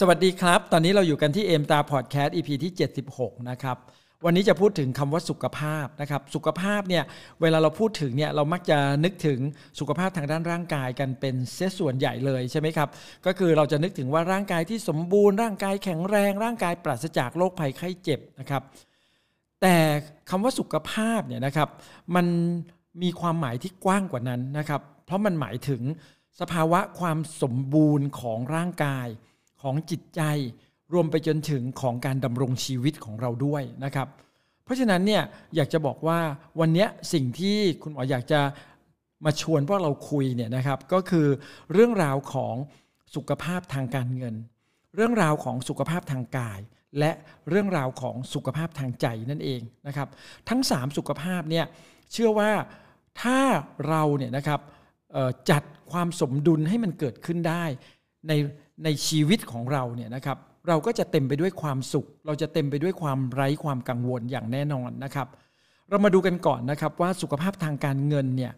สวัสดีครับ ตอนนี้เราอยู่กันที่เอมตาพอดแคสต์ EP ที่ 76 นะครับ วันนี้จะพูดถึงคำว่าสุขภาพนะครับ สุขภาพเนี่ย เวลาเราพูดถึงเนี่ย เรามักจะนึกถึงสุขภาพทางด้านร่างกายกันเป็นเสียส่วนใหญ่เลยใช่ไหมครับ ก็คือเราจะนึกถึงว่าร่างกายที่สมบูรณ์ ร่างกายแข็งแรง ร่างกายปราศจากโรคภัยไข้เจ็บนะครับ แต่คำว่าสุขภาพเนี่ยนะครับ มันมีความหมายที่กว้างกว่านั้นนะครับ เพราะมันหมายถึงสภาวะความสมบูรณ์ของร่างกาย ของจิตใจ รวมไปจนถึงของการดำรงชีวิตของเราด้วยนะครับ เพราะฉะนั้นเนี่ยอยากจะบอกว่าวันนี้สิ่งที่คุณหมออยากจะมาชวนพวกเราคุยเนี่ยนะครับก็คือเรื่องราวของสุขภาพทางการเงิน เรื่องราวของสุขภาพทางกาย และเรื่องราวของสุขภาพทางใจนั่นเองนะครับทั้ง 3 สุขภาพเนี่ยเชื่อว่าถ้าเราเนี่ยนะครับจัดความสมดุลให้มันเกิดขึ้นได้ ใน ในชีวิตของเราเนี่ยนะครับเราก็จะเต็มไปด้วยความสุข เราจะเต็มไปด้วยความไร้ความกังวลอย่างแน่นอนนะครับ เรามาดูกันก่อนนะครับว่าสุขภาพทางการเงินเนี่ย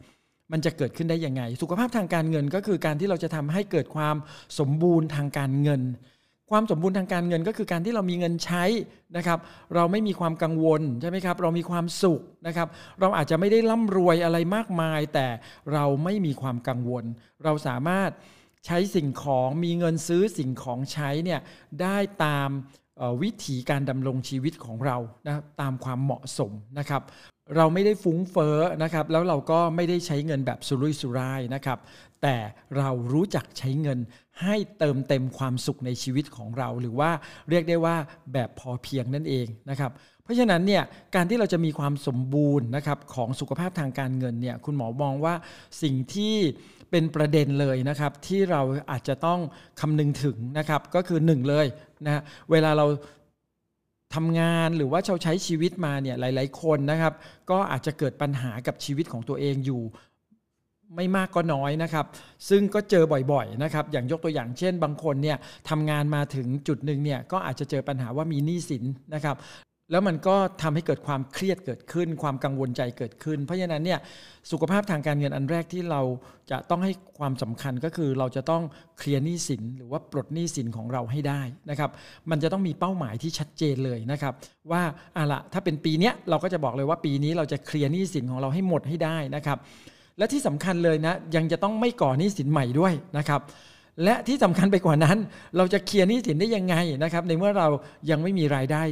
มันจะเกิดขึ้นได้ยังไง สุขภาพทางการเงินก็คือการที่เราจะทำให้เกิดความสมบูรณ์ทางการเงิน ความสมบูรณ์ทางการเงินก็คือการที่เรามีเงินใช้นะครับ เราไม่มีความกังวลใช่ไหมครับ เรามีความสุขนะครับ เราอาจจะไม่ได้ร่ำรวยอะไรมากมาย แต่เราไม่มีความกังวล เราสามารถ ใช้สิ่งของมีเงินซื้อสิ่งของใช้เนี่ยได้ตามวิถีการดำรงชีวิตของเรานะตามความเหมาะสมนะครับ เราไม่ได้ฟุ้งเฟ้อนะครับ แล้วเราก็ไม่ได้ใช้เงินแบบสุรุ่ยสุร่ายนะครับ แต่เรารู้จักใช้เงินให้เติมเต็มความสุขในชีวิตของเรา หรือว่าเรียกได้ว่าแบบพอเพียงนั่นเองนะครับ ราะฉะนั้นเนี่ยการที่เราจะมีความสมบูรณ์นะครับของสุขภาพทางการเงินเนี่ยคุณหมอมองว่าสิ่งที่เป็นประเด็นเลยนะครับ ที่เราอาจจะต้องคำนึงถึงนะครับ ก็คือหนึ่งเลยนะเวลาเราทำงานหรือว่าเราใช้ชีวิตมาเนี่ยหลาย ๆ คนนะครับ ก็อาจจะเกิดปัญหากับชีวิตของตัวเองอยู่ไม่มากก็น้อยนะครับ ซึ่งก็เจอบ่อยๆนะครับ อย่างยกตัวอย่างเช่น บางคนเนี่ยทำงานมาถึงจุดหนึ่งเนี่ยก็อาจจะเจอปัญหาว่ามีหนี้สินนะครับ แล้วมันก็ทำให้เกิดความเครียดเกิดขึ้น ความกังวลใจเกิดขึ้น เพราะฉะนั้นเนี่ยสุขภาพทางการเงินอันแรกที่เราจะต้องให้ความสำคัญก็คือเราจะต้องเคลียร์หนี้สินหรือว่าปลดหนี้สินของเราให้ได้นะครับมันจะต้องมีเป้าหมายที่ชัดเจนเลยนะครับว่าอะละถ้าเป็นปีนี้เราก็จะบอกเลยว่าปีนี้เราจะเคลียร์หนี้สินของเราให้หมดให้ได้นะครับและที่สำคัญเลยนะยังจะต้องไม่ก่อหนี้สินใหม่ด้วยนะครับและที่สำคัญไปกว่านั้น เราจะเคลียร์หนี้สินได้ยังไงนะครับในเมื่อเรายังไม่มีรายได้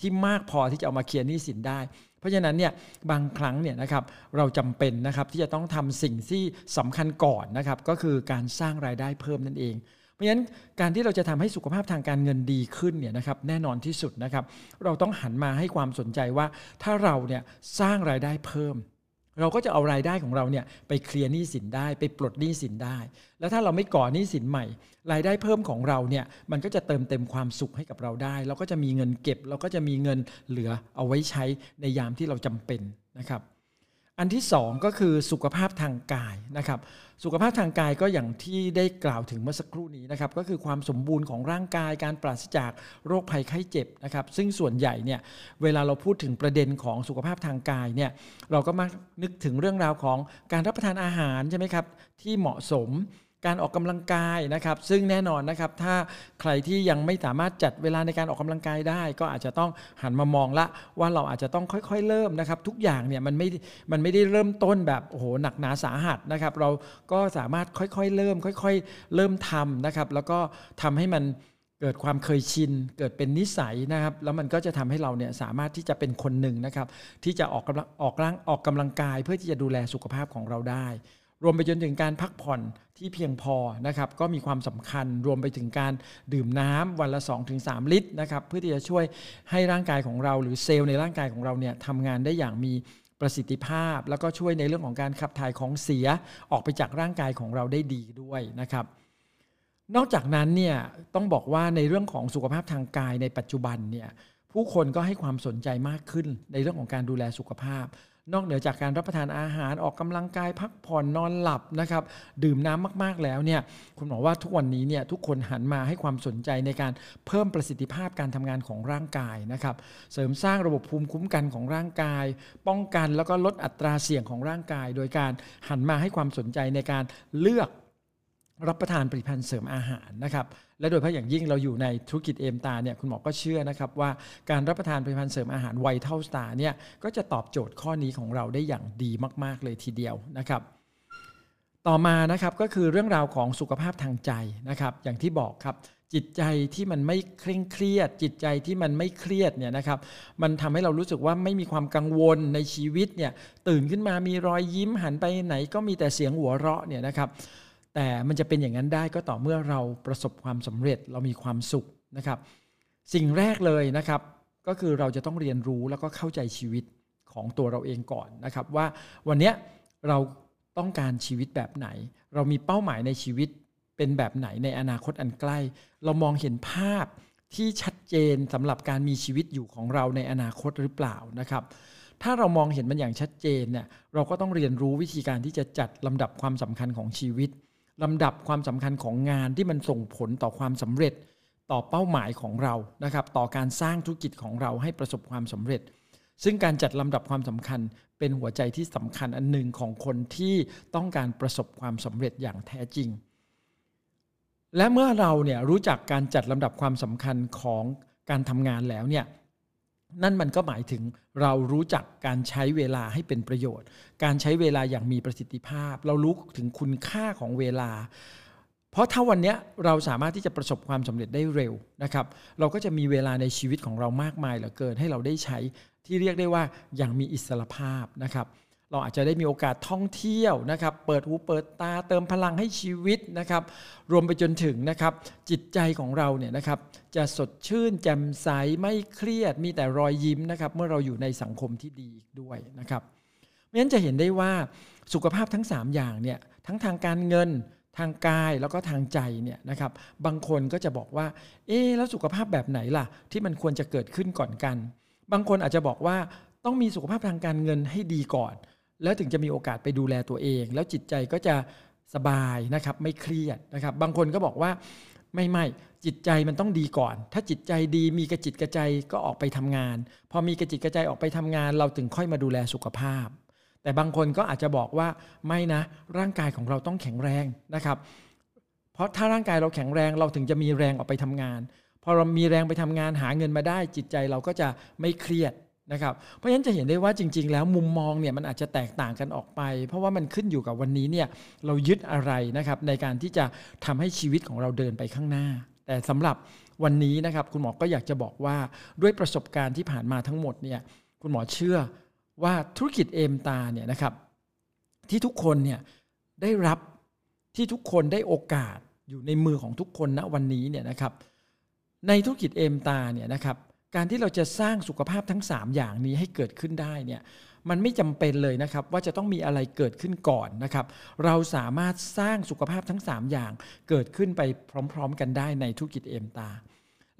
ที่มากพอที่จะเอามาเคลียร์หนี้สินได้ เพราะฉะนั้นเนี่ยบางครั้งเนี่ยนะครับเราจำเป็นนะครับที่จะต้องทำสิ่งที่สำคัญก่อนนะครับก็คือการสร้างรายได้เพิ่มนั่นเอง เพราะฉะนั้นการที่เราจะทำให้สุขภาพทางการเงินดีขึ้นเนี่ยนะครับแน่นอนที่สุดนะครับเราต้องหันมาให้ความสนใจว่าถ้าเราเนี่ยสร้างรายได้เพิ่ม เราก็จะเอารายได้ของเราเนี่ยไปเคลียร์หนี้สินได้ ไปปลดหนี้สินได้ แล้วถ้าเราไม่ก่อหนี้สินใหม่ รายได้เพิ่มของเราเนี่ยมันก็จะเติมเต็มความสุขให้กับเราได้ เราก็จะมีเงินเก็บ เราก็จะมีเงินเหลือเอาไว้ใช้ในยามที่เราจำเป็นนะครับ อันที่ 2 ก็คือสุขภาพทางกายนะครับ สุขภาพทางกายก็อย่างที่ได้กล่าวถึงเมื่อสักครู่นี้นะครับ ก็คือความสมบูรณ์ของร่างกายการปราศจากโรคภัยไข้เจ็บนะครับ ซึ่งส่วนใหญ่เนี่ยเวลาเราพูดถึงประเด็นของสุขภาพทางกายเนี่ยเราก็มักนึกถึงเรื่องราวของการรับประทานอาหารใช่ไหมครับที่เหมาะสม การออกกำลังกายนะครับ ซึ่งแน่นอนนะครับ ถ้าใครที่ยังไม่สามารถจัดเวลาในการออกกำลังกายได้ ก็อาจจะต้องหันมามองละว่าเราอาจจะต้องค่อยๆ เริ่มนะครับ ทุกอย่างเนี่ยมันไม่มันไม่ได้เริ่มต้นแบบโอ้โหหนักหนาสาหัสนะครับ เราก็สามารถค่อยๆ เริ่ม ค่อย ๆ เริ่มทำนะครับ แล้วก็ทำให้มันเกิดความเคยชิน เกิดเป็นนิสัยนะครับ แล้วมันก็จะทำให้เราเนี่ยสามารถที่จะเป็นคนหนึ่งนะครับ ที่จะออกกำลังออกร่างออกกำลังกาย เพื่อที่จะดูแลสุขภาพของเราได้ รวมไปจนถึงการพักผ่อนที่เพียงพอนะครับก็มีความสำคัญรวมไปถึงการดื่มน้ำวันละ 2-3 ลิตรนะครับเพื่อที่จะช่วยให้ร่างกายของเรา หรือเซลล์ในร่างกายของเราเนี่ยทำงานได้อย่างมีประสิทธิภาพ แล้วก็ช่วยในเรื่องของการขับถ่ายของเสียออกไปจากร่างกายของเราได้ดีด้วยนะครับนอกจากนั้นเนี่ยต้องบอกว่าในเรื่องของสุขภาพทางกายในปัจจุบันเนี่ยผู้คนก็ให้ความสนใจมากขึ้นในเรื่องของการดูแลสุขภาพ นอกเหนือจากการรับประทานอาหารออกกำลังกายพักผ่อนนอนหลับนะครับ ดื่มน้ำมากๆแล้วเนี่ยคุณหมอว่าทุกวันนี้เนี่ยทุกคนหันมาให้ความสนใจในการเพิ่มประสิทธิภาพการทำงานของร่างกายนะครับ เสริมสร้างระบบภูมิคุ้มกันของร่างกาย ป้องกันแล้วก็ลดอัตราเสี่ยงของร่างกาย โดยการหันมาให้ความสนใจในการเลือก รับประทานผลิตภัณฑ์เสริมอาหารนะครับและโดยเฉพาะอย่างยิ่งเราอยู่ในธุรกิจเอมตาเนี่ยคุณหมอก็เชื่อนะครับว่าการรับประทานผลิตภัณฑ์เสริมอาหารไวท์เท่าสตาร์เนี่ยก็จะตอบโจทย์ข้อนี้ของเราได้อย่างดีมาก ๆ เลยทีเดียวนะครับต่อมานะครับก็คือเรื่องราวของสุขภาพทางใจนะครับอย่างที่บอกครับจิตใจที่มันไม่เคร่งเครียด จิตใจที่มันไม่เครียดเนี่ยนะครับมันทำให้เรารู้สึกว่าไม่มีความกังวลในชีวิตเนี่ยตื่นขึ้นมามีรอยยิ้มหันไปไหนก็มีแต่เสียงหัวเราะเนี่ยนะครับ แต่มันจะเป็นอย่างนั้นได้ก็ต่อเมื่อเราประสบความสำเร็จเรามีความสุขนะครับ สิ่งแรกเลยนะครับ ก็คือเราจะต้องเรียนรู้แล้วก็เข้าใจชีวิตของตัวเราเองก่อนนะครับ ว่าวันนี้เราต้องการชีวิตแบบไหน เรามีเป้าหมายในชีวิตเป็นแบบไหนในอนาคตอันใกล้ เรามองเห็นภาพที่ชัดเจนสำหรับการมีชีวิตอยู่ของเราในอนาคตหรือเปล่านะครับ ถ้าเรามองเห็นมันอย่างชัดเจนเนี่ยเราก็ต้องเรียนรู้วิธีการที่จะจัดลำดับความสำคัญของชีวิต ลำดับความสำคัญของงานที่มันส่งผลต่อความสำเร็จต่อเป้าหมายของเรานะครับ ต่อการสร้างธุรกิจของเราให้ประสบความสำเร็จ ซึ่งการจัดลำดับความสำคัญเป็นหัวใจที่สำคัญอันหนึ่งของคนที่ต้องการประสบความสำเร็จอย่างแท้จริง และเมื่อเราเนี่ยรู้จักการจัดลำดับความสำคัญของการทำงานแล้วเนี่ย นั่นมันก็หมายถึงเรารู้จักการใช้เวลาให้เป็นประโยชน์ การใช้เวลาอย่างมีประสิทธิภาพ เรารู้ถึงคุณค่าของเวลา เพราะถ้าวันนี้เราสามารถที่จะประสบความสำเร็จได้เร็วนะครับ เราก็จะมีเวลาในชีวิตของเรามากมายเหลือเกินให้เราได้ใช้ที่เรียกได้ว่าอย่างมีอิสระภาพนะครับ เราอาจจะได้มีโอกาสท่องเที่ยวนะครับ เปิดหูเปิดตาเติมพลังให้ชีวิตนะครับ รวมไปจนถึงนะครับ จิตใจของเราเนี่ยนะครับ จะสดชื่นแจ่มใสไม่เครียดมีแต่รอยยิ้มนะครับ เมื่อเราอยู่ในสังคมที่ดีอีกด้วยนะครับเพราะฉะนั้นจะเห็นได้ว่าสุขภาพทั้ง 3 อย่างเนี่ยทั้งทางการเงินทางกายแล้วก็ทางใจเนี่ยนะครับบางคนก็จะบอกว่า เอ๊แล้วสุขภาพแบบไหนล่ะ ที่มันควรจะเกิดขึ้นก่อนกัน บางคนอาจจะบอกว่าต้องมีสุขภาพทางการเงินให้ดีก่อน แล้วถึงจะมีโอกาสไปดูแลตัวเอง แล้วจิตใจก็จะสบายนะครับไม่เครียดนะครับ บางคนก็บอกว่าไม่ไม่จิตใจมันต้องดีก่อน ถ้าจิตใจดีมีกระจิตกระใจก็ออกไปทำงาน พอมีกระจิตกระใจออกไปทำงาน เราถึงค่อยมาดูแลสุขภาพ แต่บางคนก็อาจจะบอกว่าไม่นะ ร่างกายของเราต้องแข็งแรงนะครับ เพราะถ้าร่างกายเราแข็งแรงเราถึงจะมีแรงออกไปทำงาน พอเรามีแรงไปทำงานหาเงินมาได้ จิตใจเราก็จะไม่เครียด นะครับเพราะฉะนั้นจะเห็นได้ว่าจริง ๆ แล้วมุมมองเนี่ยมันอาจจะแตกต่างกันออกไป เพราะว่ามันขึ้นอยู่กับวันนี้เนี่ยเรายึดอะไรนะครับในการที่จะทำให้ชีวิตของเราเดินไปข้างหน้า แต่สำหรับวันนี้นะครับคุณหมอก็อยากจะบอกว่าด้วยประสบการณ์ที่ผ่านมาทั้งหมดเนี่ยคุณหมอเชื่อว่าธุรกิจเอมตาเนี่ยนะครับที่ทุกคนเนี่ยได้รับที่ทุกคนได้โอกาสอยู่ในมือของทุกคนณวันนี้เนี่ยนะครับในธุรกิจเอมตาเนี่ยนะครับ การที่เราจะสร้างสุขภาพทั้ง 3 อย่างนี้ให้เกิดขึ้นได้เนี่ยมันไม่จำเป็นเลยนะครับ ว่าจะต้องมีอะไรเกิดขึ้นก่อนนะครับ เราสามารถสร้างสุขภาพทั้ง 3 อย่าง เกิดขึ้นไปพร้อม ๆ กันได้ในธุรกิจเอ็มตา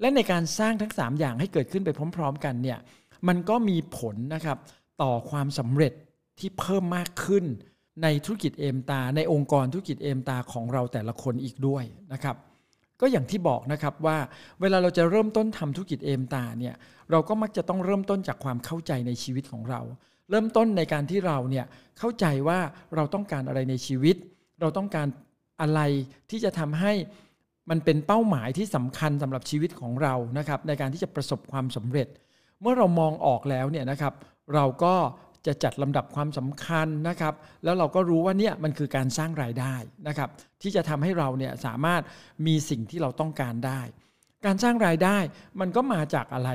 และในการสร้างทั้ง 3 อย่างให้เกิดขึ้นไปพร้อม ๆ กันเนี่ยมันก็มีผลนะครับต่อความสำเร็จที่เพิ่มมากขึ้นในธุรกิจเอ็มตา ในองค์กรธุรกิจเอ็มตาของเราแต่ละคนอีกด้วยนะครับ ก็อย่างที่บอกนะครับว่าเวลาเราจะเริ่มต้นทำธุรกิจเอมตาเนี่ยเราก็มักจะต้องเริ่มต้นจากความเข้าใจในชีวิตของเรา เริ่มต้นในการที่เราเนี่ยเข้าใจว่าเราต้องการอะไรในชีวิต เราต้องการอะไรที่จะทำให้มันเป็นเป้าหมายที่สำคัญสำหรับชีวิตของเรานะครับในการที่จะประสบความสำเร็จ เมื่อเรามองออกแล้วเนี่ยนะครับ เราก็ จะจัดลำดับความสำคัญนะครับ แล้วเราก็รู้ว่าเนี่ยมันคือการสร้างรายได้นะครับ ที่จะทำให้เราเนี่ยสามารถมีสิ่งที่เราต้องการได้ การสร้างรายได้มันก็มาจากอะไร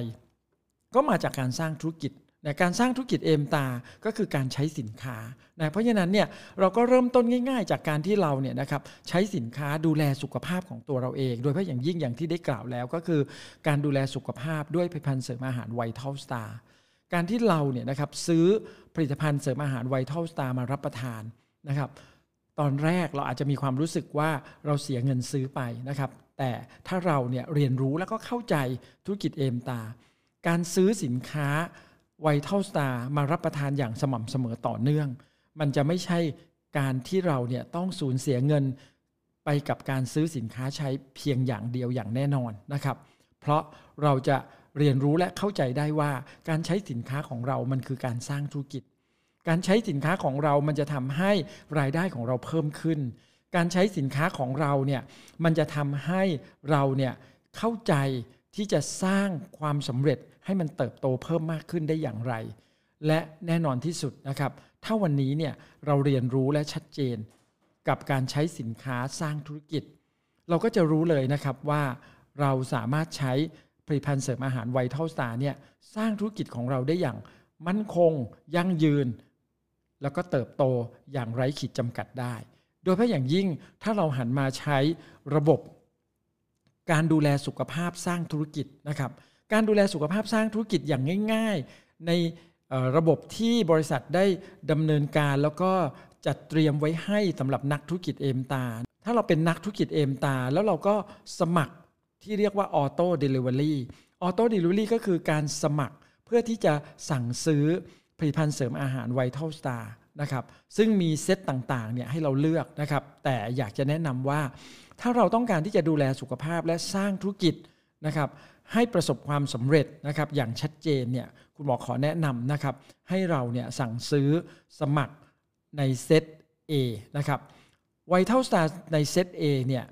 ก็มาจากการสร้างธุรกิจ การสร้างธุรกิจเอมสตาร์ ก็คือการใช้สินค้านะเพราะฉะนั้นเนี่ยเราก็เริ่มต้นง่าย ๆ จากการที่เราเนี่ยนะครับใช้สินค้าดูแลสุขภาพของตัวเราเอง โดยเฉพาะอย่างยิ่งอย่างที่ได้กล่าวแล้วก็คือ การดูแลสุขภาพด้วยผลิตภัณฑ์เสริมอาหาร Vital Star การที่เราเนี่ยนะครับซื้อผลิตภัณฑ์เสริมอาหาร Vital Star มารับประทานนะครับ ตอนแรกเราอาจจะมีความรู้สึกว่าเราเสียเงินซื้อไปนะครับ แต่ถ้าเราเนี่ยเรียนรู้แล้วก็เข้าใจธุรกิจเอมตา การซื้อสินค้าไวท์เทลสตาร์มารับประทานอย่างสม่ำเสมอต่อเนื่อง มันจะไม่ใช่การที่เราเนี่ยต้องสูญเสียเงินไปกับการซื้อสินค้าใช้เพียงอย่างเดียวอย่างแน่นอนนะครับ เพราะเราจะ เรียนรู้และเข้าใจได้ว่าการใช้สินค้าของเรามันคือการสร้างธุรกิจ การใช้สินค้าของเรามันจะทำให้รายได้ของเราเพิ่มขึ้น การใช้สินค้าของเราเนี่ยมันจะทำให้เราเนี่ยเข้าใจที่จะสร้างความสำเร็จให้มันเติบโตเพิ่มมากขึ้นได้อย่างไร และแน่นอนที่สุดนะครับ ถ้าวันนี้เนี่ยเราเรียนรู้และชัดเจน กับการใช้สินค้าสร้างธุรกิจ เราก็จะรู้เลยนะครับว่าเราสามารถใช้ ผลิตภัณฑ์เสริมอาหารไวท์เทลสตาร์เนี่ยสร้างธุรกิจของเราได้อย่างมั่นคง ยั่งยืน แล้วก็เติบโตอย่างไร้ขีดจำกัดได้ โดยเฉพาะอย่างยิ่งถ้าเราหันมาใช้ระบบ การดูแลสุขภาพสร้างธุรกิจนะครับการดูแลสุขภาพสร้างธุรกิจอย่างง่าย ๆ ในระบบที่บริษัทได้ดำเนินการแล้วก็จัดเตรียมไว้ให้สำหรับนักธุรกิจเอมตา ถ้าเราเป็นนักธุรกิจเอมตา แล้วเราก็สมัคร ที่เรียกว่า Auto Delivery Auto Delivery ก็คือการสมัครเพื่อที่จะสั่งซื้อผลิตภัณฑ์เสริมอาหาร Vital Star นะครับซึ่งมีเซตต่างๆเนี่ยให้เราเลือกนะครับแต่อยากจะแนะนำว่า ถ้าเราต้องการที่จะดูแลสุขภาพและสร้างธุรกิจนะครับให้ประสบความสำเร็จนะครับอย่างชัดเจนเนี่ยคุณหมอขอแนะนำนะครับให้เราเนี่ยสั่งซื้อสมัครในเซต A นะครับ Vital Star ในเซต A เนี่ย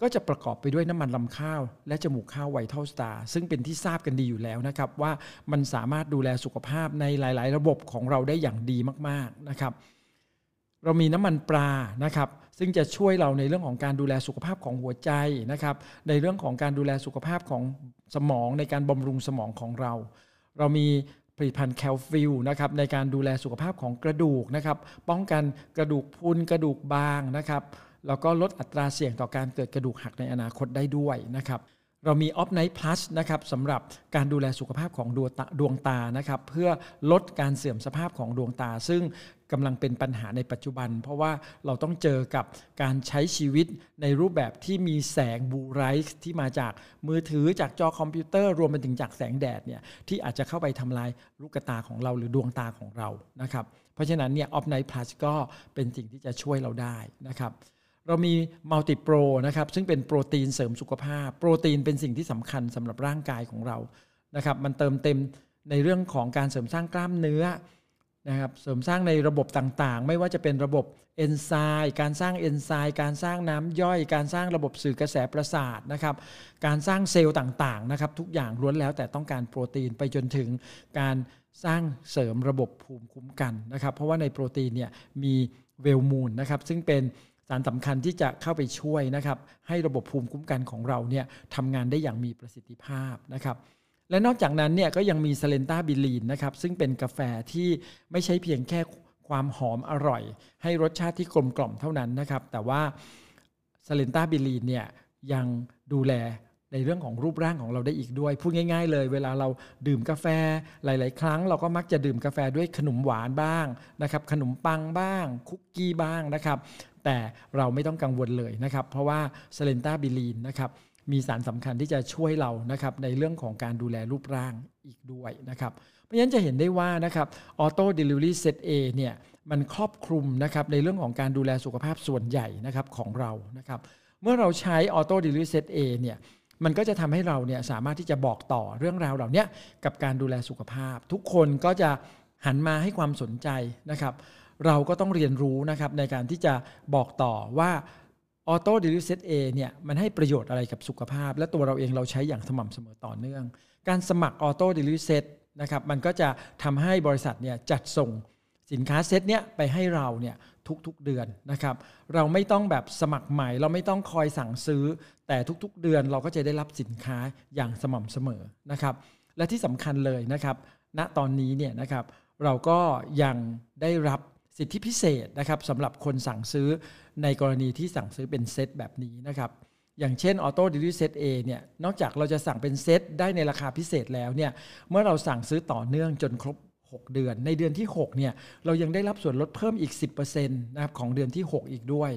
ก็จะประกอบไปด้วยน้ำมันรำข้าว และจมูกข้าว Vital Star ซึ่งเป็นที่ทราบกันดีอยู่แล้วนะครับว่ามันสามารถดูแลสุขภาพในหลาย ๆ ระบบของเราได้อย่างดีมาก ๆ นะครับ เรามีน้ำมันปลานะครับ ซึ่งจะช่วยเราในเรื่องของการดูแลสุขภาพของหัวใจนะครับ ในเรื่องของการดูแลสุขภาพของสมองในการบำรุงสมองของเรา เรามีผลิตภัณฑ์แคลฟิลนะครับในการดูแลสุขภาพของกระดูกนะครับ ป้องกันกระดูกพุนกระดูกบางนะครับ แล้วก็ลดอัตราเสี่ยงต่อการเกิดกระดูกหักในอนาคตได้ด้วยนะครับเรามี Off Night Plus นะครับสำหรับการดูแลสุขภาพของดวงตาดวงตานะครับเพื่อลดการเสื่อมสภาพของดวงตา ซึ่งกำลังเป็นปัญหาในปัจจุบัน เพราะว่าเราต้องเจอกับการใช้ชีวิตในรูปแบบที่มีแสงบูไรท์ที่มาจากมือถือจากจอคอมพิวเตอร์ รวมไปถึงจากแสงแดดเนี่ยที่อาจจะเข้าไปทำลายลูกตาของเราหรือดวงตาของเรานะครับเพราะฉะนั้นเนี่ย Off Night Plus ก็เป็นสิ่งที่จะช่วยเราได้นะครับ เรามีมัลติโปรนะครับซึ่งเป็นโปรตีนเสริมสุขภาพ โปรตีนเป็นสิ่งที่สำคัญสำหรับร่างกายของเรานะครับมันเติมเต็มในเรื่องของการเสริมสร้างกล้ามเนื้อนะครับเสริมสร้างในระบบต่างๆ ไม่ว่าจะเป็นระบบเอนไซม์การสร้างเอนไซม์การสร้างน้ำย่อย การสร้างระบบสื่อกระแสประสาทนะครับการสร้างเซลล์ต่างๆนะครับทุกอย่างล้วนแล้วแต่ต้องการโปรตีนไปจนถึงการสร้างเสริมระบบภูมิคุ้มกันนะครับเพราะว่าในโปรตีนเนี่ยมี Wellmune นะครับซึ่งเป็น สารสำคัญที่จะเข้าไปช่วยนะครับ ให้ระบบภูมิคุ้มกันของเราเนี่ยทำงานได้อย่างมีประสิทธิภาพนะครับ และนอกจากนั้นเนี่ยก็ยังมีเซเลนตาบิลีนนะครับ ซึ่งเป็นกาแฟที่ไม่ใช่เพียงแค่ความหอมอร่อย ให้รสชาติที่กลมกล่อมเท่านั้นนะครับ แต่ว่าเซเลนตาบิลีนเนี่ยยังดูแล ในเรื่องของรูปร่างของเราได้อีกด้วย พูดง่าย ๆ เลย เวลาเราดื่มกาแฟหลาย ๆ ครั้ง เราก็มักจะดื่มกาแฟด้วยขนมหวานบ้างนะครับขนมปังบ้าง คุกกี้บ้างนะครับ แต่เราไม่ต้องกังวลเลยนะครับ เพราะว่าเซเลนตาบิลีนนะครับมีสารสำคัญที่จะช่วยเรานะครับในเรื่องของการดูแลรูปร่างอีกด้วยนะครับเพราะฉะนั้นจะเห็นได้ว่านะครับ Auto Delivery เซต Aเนี่ยมันครอบคลุมนะครับในเรื่องของการดูแลสุขภาพส่วนใหญ่นะครับของเรานะครับเมื่อเราใช้ Auto Delivery เซต A เนี่ย มันก็จะทำให้เราเนี่ยสามารถที่จะบอกต่อเรื่องราวเหล่านี้กับการดูแลสุขภาพ ทุกคนก็จะหันมาให้ความสนใจนะครับ เราก็ต้องเรียนรู้นะครับในการที่จะบอกต่อว่า Auto Delivery เซต A เนี่ยมันให้ประโยชน์อะไรกับสุขภาพ และตัวเราเองเราใช้อย่างสม่ำเสมอต่อเนื่อง การสมัคร Auto Delivery เซตนะครับมันก็จะทำให้บริษัทเนี่ยจัดส่ง สินค้าเซตเนี้ยไปให้เราเนี่ยทุกๆเดือนนะครับ เราไม่ต้องแบบสมัครใหม่ เราไม่ต้องคอยสั่งซื้อ แต่ทุกๆ เดือนเราก็จะได้รับสินค้าอย่างสม่ำเสมอนะครับ และที่สำคัญเลยนะครับ ณตอนนี้เนี่ยนะครับเราก็ยังได้รับสิทธิพิเศษนะครับสำหรับคนสั่งซื้อในกรณีที่สั่งซื้อเป็นเซตแบบนี้นะครับอย่างเช่น Auto Delivery เซต A เนี่ยนอกจากเราจะสั่งเป็นเซตได้ในราคาพิเศษแล้วเนี่ยเมื่อเราสั่งซื้อต่อเนื่องจนครบ 6 เดือน ในเดือนที่6เนี่ยเรายังได้รับส่วนลดเพิ่มอีก 10%นะครับของเดือนที่ 6 อีกด้วย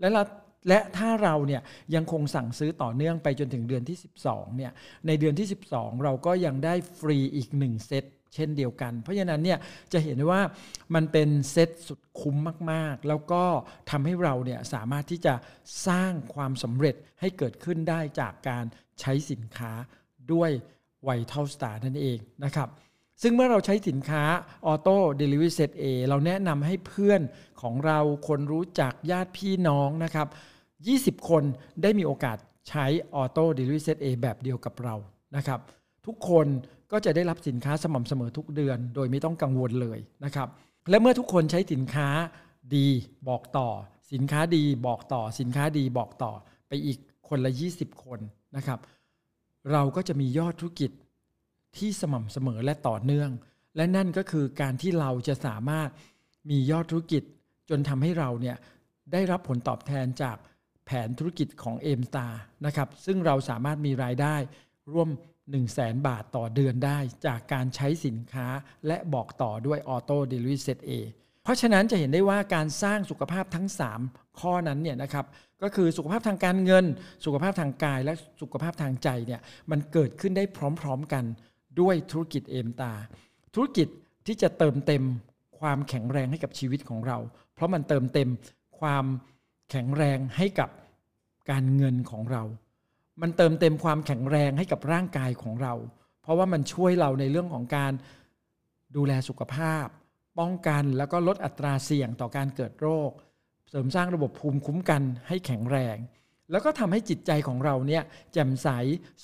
และเราและถ้าเราเนี่ยยังคงสั่งซื้อต่อเนื่องไปจนถึงเดือนที่ 12เนี่ยในเดือนที่ 12 เราก็ยังได้ฟรีอีก 1 เซตเช่นเดียวกัน เพราะฉะนั้นเนี่ยจะเห็นว่ามันเป็นเซตสุดคุ้มมากๆ แล้วก็ทำให้เราเนี่ยสามารถที่จะสร้างความสำเร็จให้เกิดขึ้นได้จากการใช้สินค้าด้วย Vital Star นั่นเองนะครับ ซึ่งเมื่อเราใช้สินค้า Auto Delivery Set A เราแนะนำให้เพื่อนของเราคนรู้จักญาติพี่น้องนะครับ 20 คนได้มีโอกาสใช้ Auto Delivery Set A แบบเดียวกับเรานะครับ ทุกคนก็จะได้รับสินค้าสม่ำเสมอทุกเดือน โดยไม่ต้องกังวลเลยนะครับ และเมื่อทุกคนใช้สินค้าดีบอกต่อ สินค้าดีบอกต่อ สินค้าดีบอกต่อไปอีกคนละ 20 คนนะครับ เราก็จะมียอดธุรกิจ ที่สม่ำเสมอและต่อเนื่อง และนั่นก็คือการที่เราจะสามารถมียอดธุรกิจ จนทำให้เราเนี่ยได้รับผลตอบแทนจากแผนธุรกิจของ a m s t a r นะครับซึ่งเราสามารถมีรายได้ร่วม 1 0 0 0 0แบาทต่อเดือนได้ จากการใช้สินค้าและบอกต่อด้วย Auto Delivery Set A เพราะฉะนั้นจะเห็นได้ว่าการสร้างสุขภาพทั้ง 3 ข้อนั้นเนี่ยนะครับก็คือสุขภาพทางการเงิน สุขภาพทางกายและสุขภาพทางใจเนี่ยมันเกิดขึ้นได้พร้อม ๆ กัน ด้วยธุรกิจเอมตา ธุรกิจที่จะเติมเต็มความแข็งแรงให้กับชีวิตของเรา เพราะมันเติมเต็มความแข็งแรงให้กับการเงินของเรา มันเติมเต็มความแข็งแรงให้กับร่างกายของเรา เพราะว่ามันช่วยเราในเรื่องของการดูแลสุขภาพ ป้องกันแล้วก็ลดอัตราเสี่ยงต่อการเกิดโรค เสริมสร้างระบบภูมิคุ้มกันให้แข็งแรง แล้วก็ทำให้จิตใจของเราเนี่ยแจ่มใส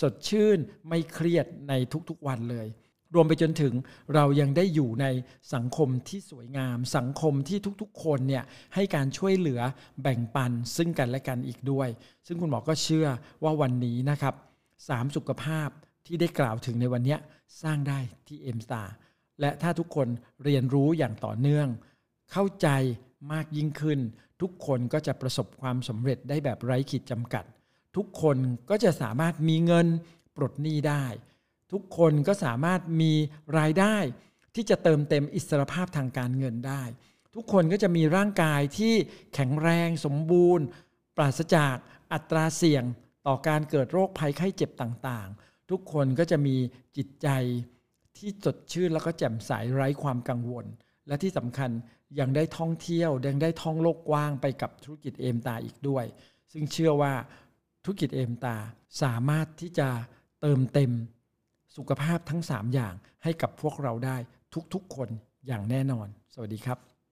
สดชื่นไม่เครียดในทุกๆวันเลย รวมไปจนถึงเรายังได้อยู่ในสังคมที่สวยงาม สังคมที่ทุกๆ คนเนี่ยให้การช่วยเหลือแบ่งปันซึ่งกันและกันอีกด้วย ซึ่งคุณหมอก็เชื่อว่าวันนี้นะครับสามสุขภาพที่ได้กล่าวถึงในวันนี้สร้างได้ที่เอ็มสตาและถ้าทุกคนเรียนรู้อย่างต่อเนื่อง เข้าใจ มากยิ่งขึ้น ทุกคนก็จะประสบความสำเร็จได้แบบไร้ขีดจำกัด ทุกคนก็จะสามารถมีเงินปลดหนี้ได้ ทุกคนก็สามารถมีรายได้ ที่จะเติมเต็มอิสรภาพทางการเงินได้ ทุกคนก็จะมีร่างกายที่แข็งแรงสมบูรณ์ ปราศจากอัตราเสี่ยงต่อการเกิดโรคภัยไข้เจ็บต่างๆ ทุกคนก็จะมีจิตใจที่สดชื่นแล้วก็แจ่มใสไร้ความกังวล และที่สำคัญยังได้ท่องเที่ยวยังได้ท่องโลกกว้างไปกับธุรกิจเอมตาอีกด้วย ซึ่งเชื่อว่าธุรกิจเอมตาสามารถที่จะเติมเต็มสุขภาพทั้ง 3 อย่างให้กับพวกเราได้ทุกๆคนอย่างแน่นอน สวัสดีครับ